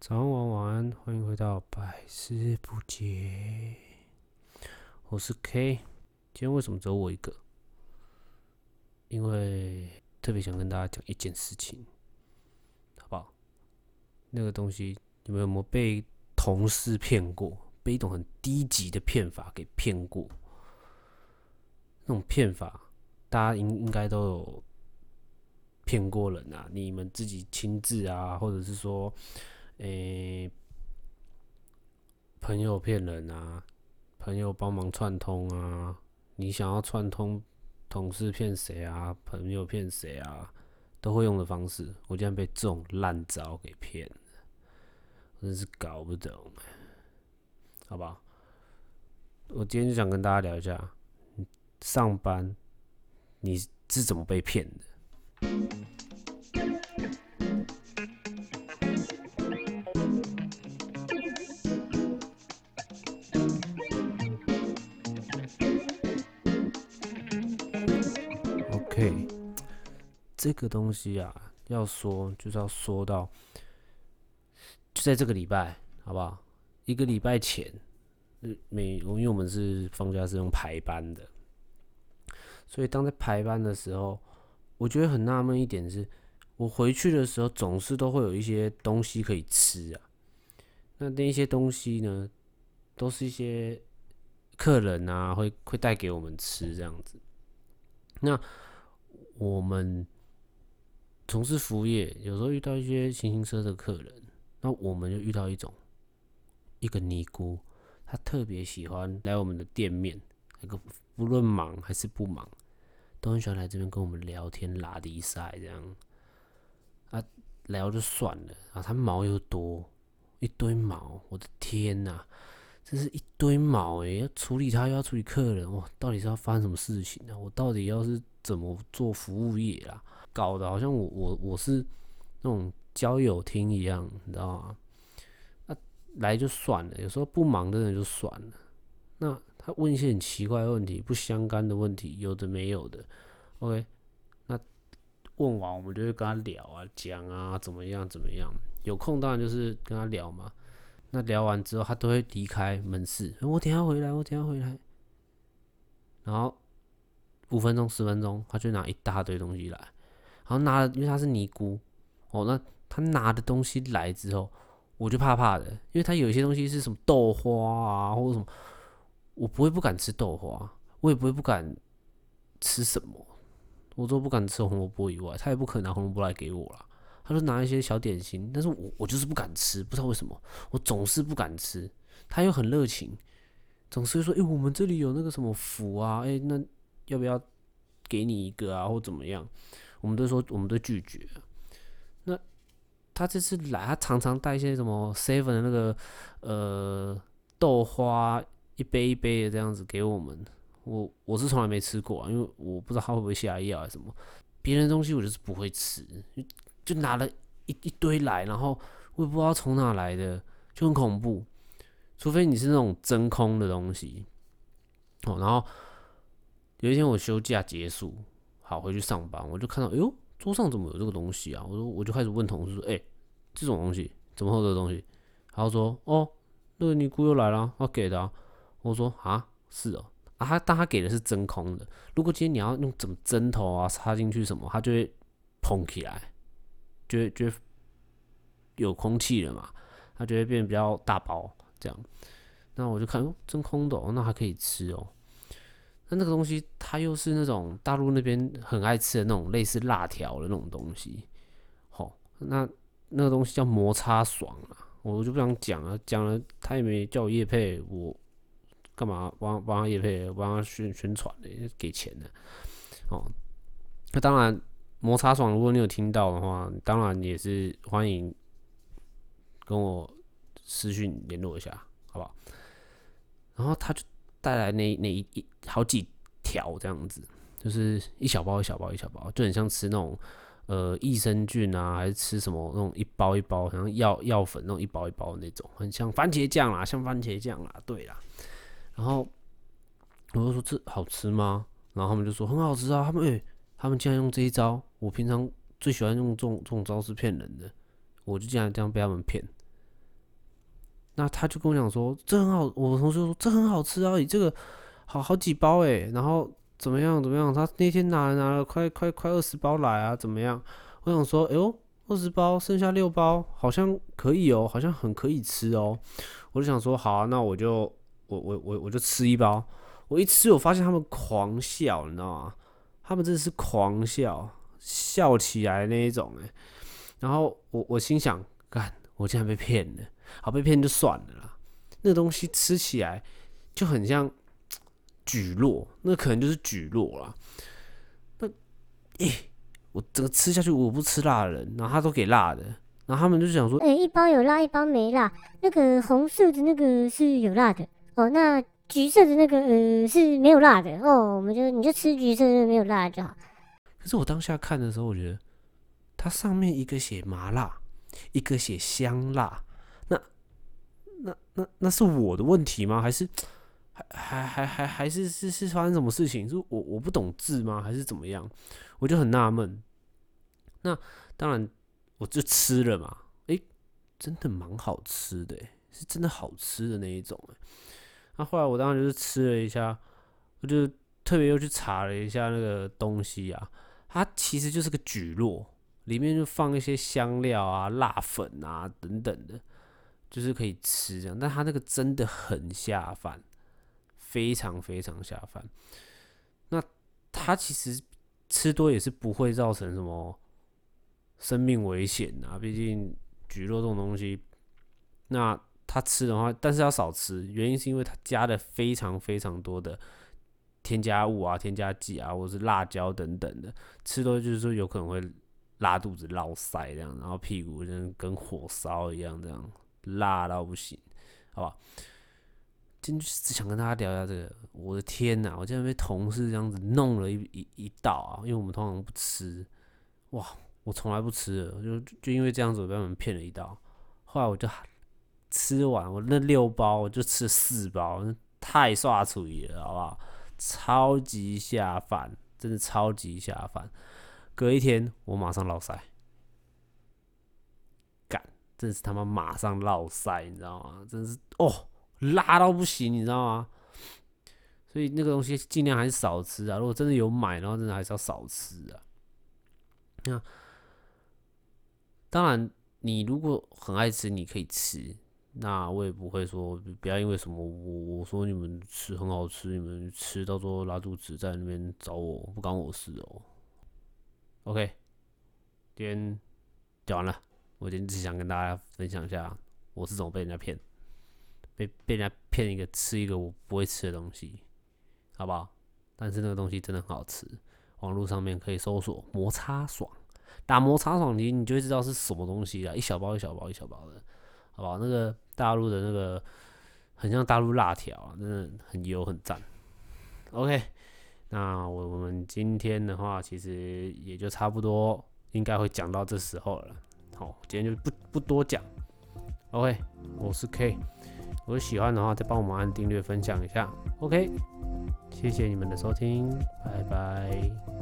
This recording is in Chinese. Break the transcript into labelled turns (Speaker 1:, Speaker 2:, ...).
Speaker 1: 早安，晚安，晚安，欢迎回到百思不解。我是 K，今天为什么只有我一个？因为特别想跟大家讲一件事情，好不好？那个东西你们有没有被同事骗过？被一种很低级的骗法给骗过？那种骗法，大家应应该都有骗过人啊！你们自己亲自啊，或者是说。诶，朋友骗人啊，朋友帮忙串通啊，你想要串通同事骗谁啊，朋友骗谁啊，都会用的方式。我竟然被这种烂招给骗了，真是搞不懂。好吧，我今天就想跟大家聊一下，上班你是怎么被骗的？OK，这个东西啊，要说就是要说到，就在这个礼拜，好不好？一个礼拜前，每因为我们是放假是用排班的，所以当在排班的时候，我觉得很纳闷一点是，我回去的时候总是都会有一些东西可以吃啊。那那些东西呢，都是一些客人啊会会带给我们吃这样子，那。我们从事服务业，有时候遇到一些形形色色的客人，那我们就遇到一种一个尼姑，她特别喜欢来我们的店面，那个不论忙还是不忙，都很喜欢来这边跟我们聊天、拉低赛这样。啊，聊就算了啊，他毛又多，一堆毛，我的天呐！这是一堆毛诶，要处理他又要处理客人，哇，到底是要发生什么事情呢？我到底要是怎么做服务业啦？搞得好像我我我是那种交友厅一样，你知道吗？那来就算了，有时候不忙的人就算了。那他问一些很奇怪的问题，不相干的问题，有的没有的。OK，那问完我们就会跟他聊啊，讲啊，怎么样怎么样？有空当然就是跟他聊嘛。那聊完之后，他都会离开门市。我等下回来，我等下回来。然后五分钟、十分钟，他就拿一大堆东西来。然后拿了，因为他是尼姑哦，那他拿的东西来之后，我就怕怕的，因为他有一些东西是什么豆花啊，或者什么，我不会不敢吃豆花，我也不会不敢吃什么，我都不敢吃红萝卜以外，他也不可能拿红萝卜来给我了。他就拿一些小点心，但是我我就是不敢吃，不知道为什么，我总是不敢吃。他又很热情，总是说：“哎，我们这里有那个什么福啊，哎，那要不要给你一个啊，或怎么样？”我们都说，我们都拒绝。那他这次来，他常常带一些什么 seven 的那个呃豆花，一杯一杯的这样子给我们。我我是从来没吃过啊，因为我不知道他会不会下药还是什么。别人的东西我就是不会吃。就拿了一一堆来，然后我也不知道从哪来的，就很恐怖。除非你是那种真空的东西，哦，然后有一天我休假结束，好回去上班，我就看到，哎呦，桌上怎么有这个东西啊？我说，我就开始问同事说，哎，这种东西怎么会有这东西？然后说，哦，那个尼姑又来了，他给的。我说，啊，是哦，啊，他但他给的是真空的。如果今天你要用怎么针头啊插进去什么，它就会蓬起来。就会就有空气了嘛，它就会变比较大包这样。那我就看，哦真空的，哦，那还可以吃哦。那那个东西，它又是那种大陆那边很爱吃的那种类似辣条的那种东西。好，那那个东西叫摩擦爽啊，我就不想讲了，讲了他也没叫我叶配，我干嘛帮帮他叶配，帮他宣宣传的，给钱的。哦，那当然。摩擦爽，如果你有听到的话，当然也是欢迎跟我私讯联络一下，好不好？然后他就带来那那一一好几条这样子，就是一小包一小包一小包，就很像吃那种呃益生菌啊，还是吃什么那种一包一包，好像药药粉那种一包一包的那种，很像番茄酱啦，像番茄酱啦，对啦。然后我就说这好吃吗？然后他们就说很好吃啊，他们诶。他们竟然用这一招，我平常最喜欢用这种这种招式骗人的，我就竟然这样被他们骗，那他就跟我讲说，这很好，我同学说这很好吃啊，你这个好好几包诶，然后怎么样怎么样？他那天拿了拿了快快快二十包来啊，怎么样？我想说，哎呦，二十包剩下六包，好像可以哦，好像很可以吃哦。我就想说，好啊，那我就我我我我就吃一包。我一吃，我发现他们狂笑，你知道吗？他们真的是狂笑，笑起来那一种诶。然后我我心想，干，我竟然被骗了。好，被骗就算了啦。那个东西吃起来就很像蒟蒻，那可能就是蒟蒻啦。那，咦，我整个吃下去，我不吃辣的人，然后他都给辣的，然后他们就想说，
Speaker 2: 哎，一包有辣，一包没辣。那个红色的那个是有辣的哦，那橘色的那个呃是没有辣的哦。我们就你就吃橘色的没有辣就好。
Speaker 1: 可是我当下看的时候，我觉得它上面一个写麻辣，一个写香辣。那那那那是我的问题吗？还是还还还还还是是是发生什么事情？是我我不懂字吗？还是怎么样？我就很纳闷。那当然我就吃了嘛，诶，真的蛮好吃的，是真的好吃的那一种。那后来我当然就是吃了一下，我就特别又去查了一下那个东西啊，它其实就是个蒟蒻，里面就放一些香料啊、辣粉啊等等的。就是可以吃这样，但它那个真的很下饭，非常非常下饭。那它其实吃多也是不会造成什么生命危险啊，毕竟菊肉这种东西，那它吃的话，但是要少吃，原因是因为它加的非常非常多的添加物啊、添加剂啊，或者是辣椒等等的，吃多就是说有可能会拉肚子、落腮这样，然后屁股跟跟火烧一样这样。辣到不行，好吧？今天只想跟大家聊一下这个。我的天呐，我竟然被同事这样子弄了一一一道啊！因为我们通常不吃，哇，我从来不吃的，就就因为这样子，被他们骗了一道。后来我就吃完，我那六包我就吃了四包，太刷厨艺了，好不好？超级下饭，真的超级下饭。隔一天，我马上落腮。真是他妈马上落腮，你知道吗？真是哦，辣到不行，你知道吗？所以那个东西尽量还是少吃啊。如果真的有买，然后真的还是要少吃啊。那当然，你如果很爱吃，你可以吃。那我也不会说不要因为什么我我说你们吃很好吃，你们吃到时候拉肚子，在那边找我不关我事哦。OK，今天讲完了。我今天只想跟大家分享一下，我是怎么被人家骗，被被人家骗一个吃一个我不会吃的东西，好不好？但是那个东西真的很好吃，网络上面可以搜索摩擦爽，打摩擦爽你你就会知道是什么东西了，一小包一小包一小包的，好不好？那个大陆的那个很像大陆辣条啊，真的很油很赞。OK，那我我们今天的话其实也就差不多，应该会讲到这时候了。好，今天就不不多讲。OK，我是 K，如果喜欢的话，再帮我们按订阅、分享一下。OK，谢谢你们的收听，拜拜。